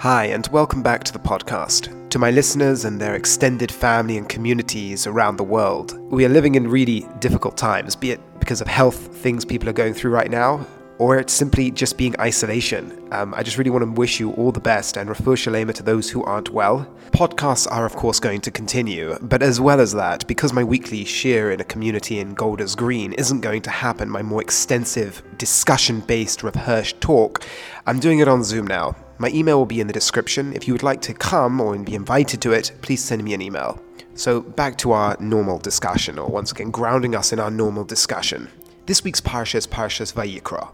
Hi, and welcome back to the podcast. To my listeners and their extended family and communities around the world, we are living in really difficult times, be it because of health things people are going through right now, or it's simply just being isolation. Um, I just really want to wish you all the best and refuah shleimah to those who aren't well. Podcasts are, of course, going to continue, but as well as that, because my weekly shiur in a community in Golders Green isn't going to happen, my more extensive discussion based Hirsch talk, I'm doing it on Zoom now. My email will be in the description. If you would like to come or be invited to it, please send me an email. So, back to our normal discussion, or once again, grounding us in our normal discussion. This week's Parsha is Parshas Vayikra.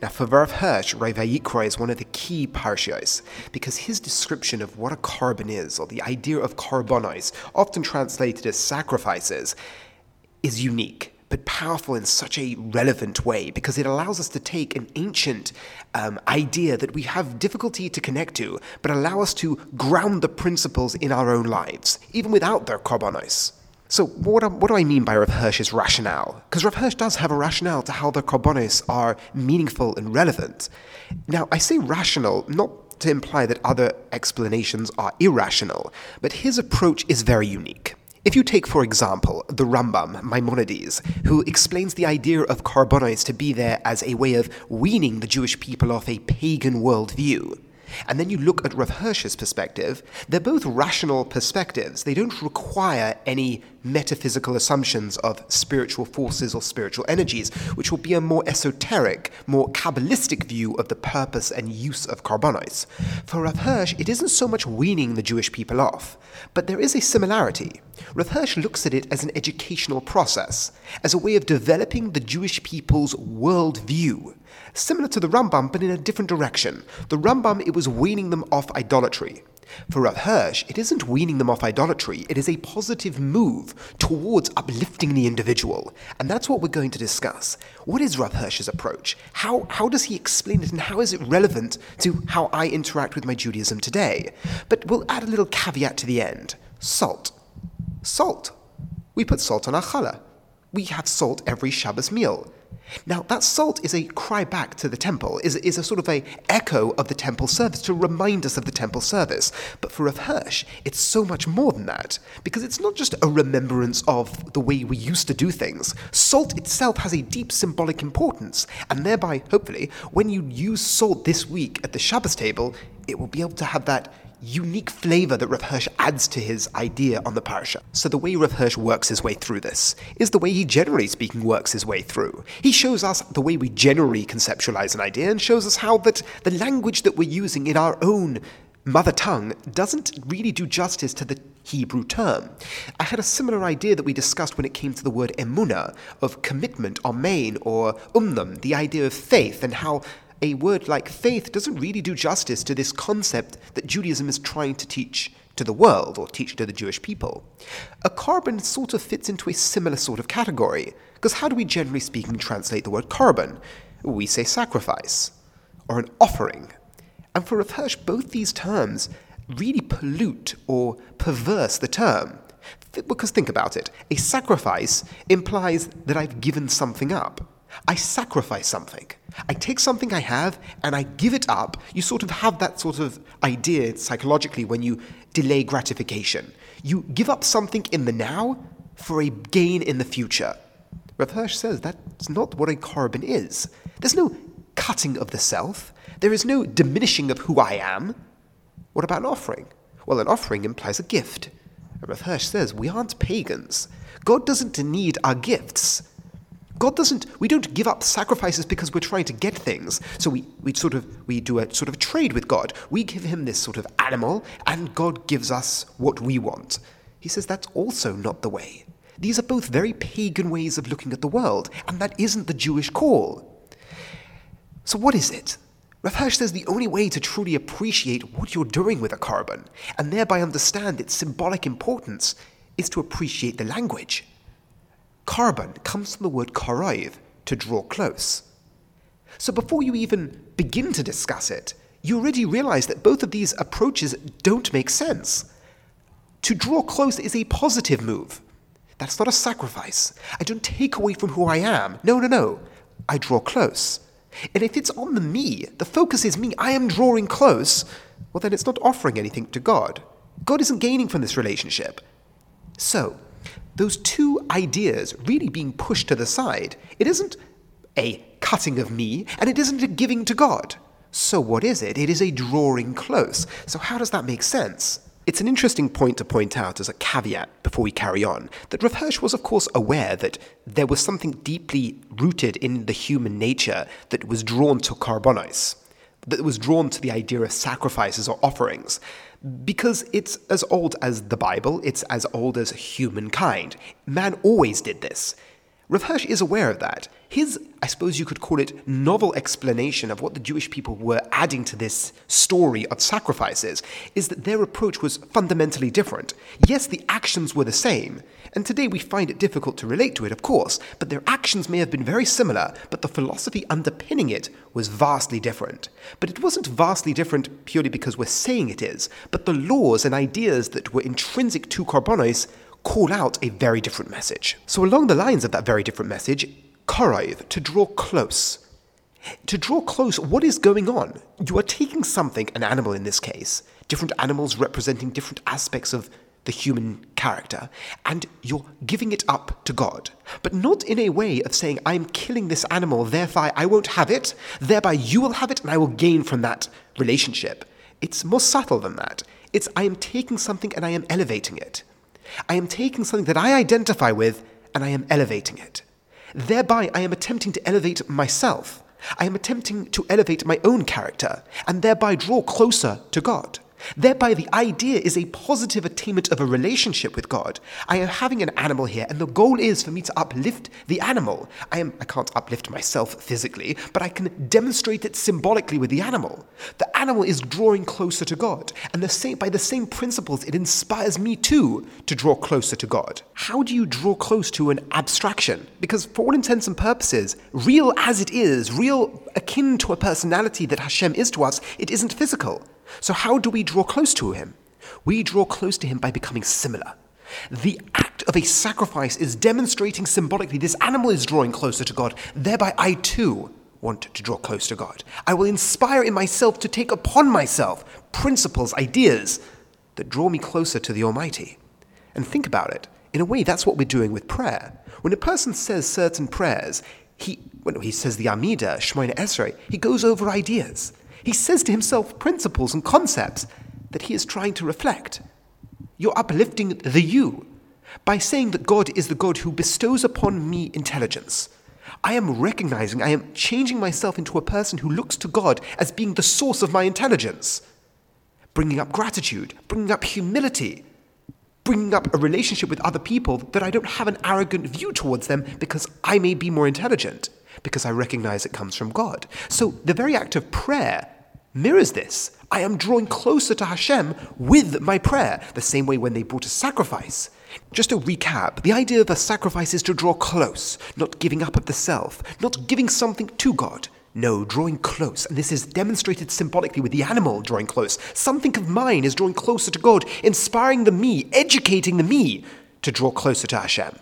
Now, for Rav Hirsch, Vayikra is one of the key parshas because his description of what a korban is, or the idea of korbanos, often translated as sacrifices, is unique but powerful in such a relevant way because it allows us to take an ancient um, idea that we have difficulty to connect to, but allow us to ground the principles in our own lives, even without their korbanos. So, what, what do I mean by Rav Hirsch's rationale? Because Rav Hirsch does have a rationale to how the korbanos are meaningful and relevant. Now, I say rational not to imply that other explanations are irrational, but his approach is very unique. If you take, for example, the Rambam, Maimonides, who explains the idea of korbanos to be there as a way of weaning the Jewish people off a pagan worldview, and then you look at Rav Hirsch's perspective, they're both rational perspectives. They don't require any metaphysical assumptions of spiritual forces or spiritual energies, which will be a more esoteric, more Kabbalistic view of the purpose and use of korbanos. For Rav Hirsch, it isn't so much weaning the Jewish people off, but there is a similarity. Rav looks at it as an educational process, as a way of developing the Jewish people's worldview similar to the Rambam, but in a different direction. The Rambam, it was weaning them off idolatry. For Rav Hirsch, it isn't weaning them off idolatry, it is a positive move towards uplifting the individual. And that's what we're going to discuss. What is Rav Hirsch's approach? How, how does he explain it, and how is it relevant to how I interact with my Judaism today? But we'll add a little caveat to the end salt. Salt. We put salt on our challah. We have salt every Shabbos meal. Now, that salt is a cry back to the temple, is, is a sort of a echo of the temple service to remind us of the temple service. But for Rav Hirsch, it's so much more than that, because it's not just a remembrance of the way we used to do things. Salt itself has a deep symbolic importance, and thereby, hopefully, when you use salt this week at the Shabbos table, it will be able to have that unique flavor that Rav Hirsch adds to his idea on the parsha. So the way Rav Hirsch works his way through this is the way he generally speaking works his way through. He shows us the way we generally conceptualize an idea and shows us how that the language that we're using in our own mother tongue doesn't really do justice to the Hebrew term. I had a similar idea that we discussed when it came to the word emuna, of commitment, or main or umnam, the idea of faith, and how a word like faith doesn't really do justice to this concept that Judaism is trying to teach to the world or teach to the Jewish people. A korban sort of fits into a similar sort of category, because how do we generally speaking translate the word korban? We say sacrifice or an offering. And for Hirsch, both these terms really pollute or perverse the term. Because think about it a sacrifice implies that I've given something up. I sacrifice something. I take something I have and I give it up. You sort of have that sort of idea psychologically when you delay gratification. You give up something in the now for a gain in the future. Rav Hirsch says that's not what a korban is. There's no cutting of the self, there is no diminishing of who I am. What about an offering? Well, an offering implies a gift. Rav Hirsch says we aren't pagans. God doesn't need our gifts. God doesn't, we don't give up sacrifices because we're trying to get things. So we, we sort of, we do a sort of trade with God. We give him this sort of animal and God gives us what we want. He says that's also not the way. These are both very pagan ways of looking at the world, and that isn't the Jewish call. So what is it? Hirsch says the only way to truly appreciate what you're doing with a korban, and thereby understand its symbolic importance, is to appreciate the language. Korban comes from the word karoiv, to draw close. So before you even begin to discuss it, you already realize that both of these approaches don't make sense. To draw close is a positive move. That's not a sacrifice. I don't take away from who I am. No, no, no. I draw close. And if it's on the me, the focus is me, I am drawing close, well, then it's not offering anything to God. God isn't gaining from this relationship. So, those two ideas really being pushed to the side, it isn't a cutting of me, and it isn't a giving to God. So, what is it? It is a drawing close. So, how does that make sense? It's an interesting point to point out as a caveat before we carry on that Rav Hirsch was, of course, aware that there was something deeply rooted in the human nature that was drawn to korbanos, that was drawn to the idea of sacrifices or offerings, because it's as old as the Bible, it's as old as humankind. Man always did this. Rav Hirsch is aware of that. His, I suppose you could call it, novel explanation of what the Jewish people were adding to this story of sacrifices is that their approach was fundamentally different. Yes, the actions were the same, and today we find it difficult to relate to it, of course, but their actions may have been very similar, but the philosophy underpinning it was vastly different. But it wasn't vastly different purely because we're saying it is, but the laws and ideas that were intrinsic to korbanos call out a very different message. So, along the lines of that very different message, korov, to draw close. To draw close, what is going on? You are taking something, an animal in this case, different animals representing different aspects of the human character, and you're giving it up to God. But not in a way of saying, I'm killing this animal, therefore I won't have it, thereby you will have it, and I will gain from that relationship. It's more subtle than that. It's I am taking something and I am elevating it. I am taking something that I identify with and I am elevating it. Thereby, I am attempting to elevate myself. I am attempting to elevate my own character and thereby draw closer to God. Thereby, the idea is a positive attainment of a relationship with God. I am having an animal here, and the goal is for me to uplift the animal. I am I can't uplift myself physically, but I can demonstrate it symbolically with the animal. The animal is drawing closer to God, and the same by the same principles, it inspires me too to draw closer to God. How do you draw close to an abstraction? Because for all intents and purposes, real as it is, real akin to a personality that Hashem is to us, it isn't physical. So, how do we draw close to him? We draw close to him by becoming similar. The act of a sacrifice is demonstrating symbolically this animal is drawing closer to God, thereby, I too want to draw close to God. I will inspire in myself to take upon myself principles, ideas that draw me closer to the Almighty. And think about it. In a way, that's what we're doing with prayer. When a person says certain prayers, he, when he says the Amida, Shemoneh Esrei, he goes over ideas. He says to himself principles and concepts that he is trying to reflect. You're uplifting the you by saying that God is the God who bestows upon me intelligence. I am recognizing, I am changing myself into a person who looks to God as being the source of my intelligence, bringing up gratitude, bringing up humility, bringing up a relationship with other people that I don't have an arrogant view towards them because I may be more intelligent because I recognize it comes from God. So the very act of prayer mirrors this. I am drawing closer to Hashem with my prayer, the same way when they brought a sacrifice. Just to recap, the idea of a sacrifice is to draw close, not giving up of the self, not giving something to God. No, drawing close, and this is demonstrated symbolically with the animal drawing close. Something of mine is drawing closer to God, inspiring the me, educating the me to draw closer to Hashem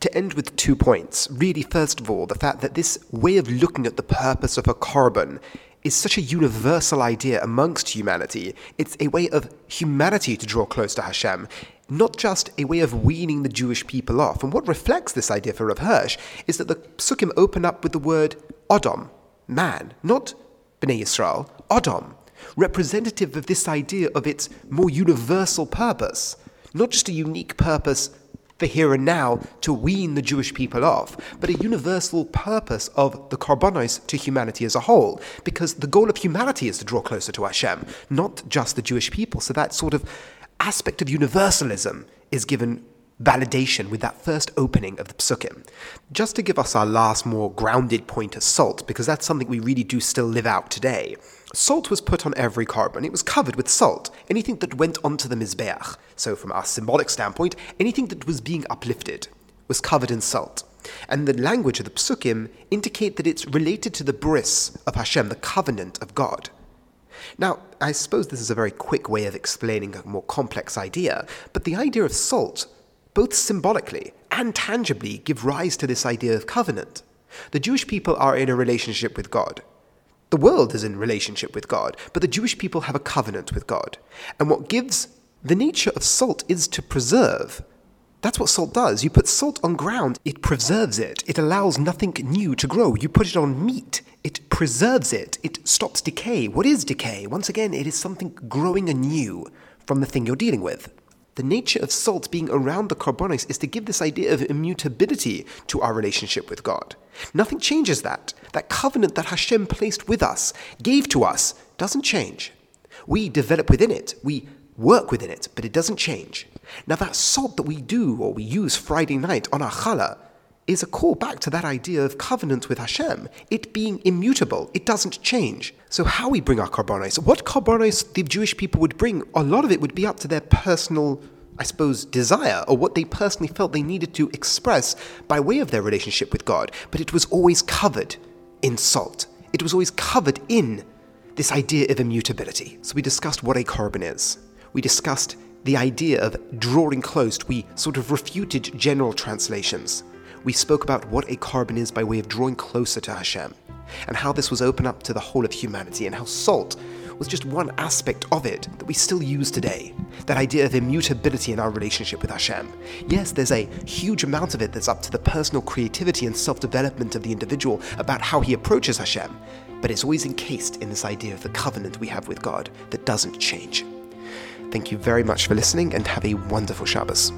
to end with two points. Really, first of all, the fact that this way of looking at the purpose of a korban is such a universal idea amongst humanity. It's a way of humanity to draw close to Hashem, not just a way of weaning the Jewish people off. And what reflects this idea for Rav Hirsch is that the psukim open up with the word Odom, man, not Bnei Yisrael, Odom, representative of this idea of its more universal purpose, not just a unique purpose for here and now to wean the Jewish people off, but a universal purpose of the korbanos to humanity as a whole, because the goal of humanity is to draw closer to Hashem, not just the Jewish people. So that sort of aspect of universalism is given validation with that first opening of the psukim. Just to give us our last more grounded point of salt, because that's something we really do still live out today. Salt was put on every korban. It was covered with salt. Anything that went onto the Mizbeach, so from our symbolic standpoint, anything that was being uplifted, was covered in salt. And the language of the psukim indicate that it's related to the bris of Hashem, the covenant of God. Now, I suppose this is a very quick way of explaining a more complex idea, but the idea of salt both symbolically and tangibly give rise to this idea of covenant. The Jewish people are in a relationship with God. The world is in relationship with God, but the Jewish people have a covenant with God. And what gives the nature of salt is to preserve. That's what salt does. You put salt on ground, it preserves it. It allows nothing new to grow. You put it on meat, it preserves it. It stops decay. What is decay? Once again, it is something growing anew from the thing you're dealing with. The nature of salt being around the korbanos is to give this idea of immutability to our relationship with God. Nothing changes that. That covenant that Hashem placed with us, gave to us, doesn't change. We develop within it, we work within it, but it doesn't change. Now, that salt that we do or we use Friday night on our challah is a call back to that idea of covenant with Hashem, it being immutable, it doesn't change. So, how we bring our korbanos, what korbanos the Jewish people would bring, a lot of it would be up to their personal, I suppose, desire or what they personally felt they needed to express by way of their relationship with God. But it was always covered in salt, it was always covered in this idea of immutability. So, we discussed what a korban is, we discussed the idea of drawing close, we sort of refuted general translations we spoke about what a korban is by way of drawing closer to Hashem, and how this was open up to the whole of humanity, and how salt was just one aspect of it that we still use today. That idea of immutability in our relationship with Hashem. Yes, there's a huge amount of it that's up to the personal creativity and self development of the individual about how he approaches Hashem, but it's always encased in this idea of the covenant we have with God that doesn't change. Thank you very much for listening and have a wonderful Shabbos.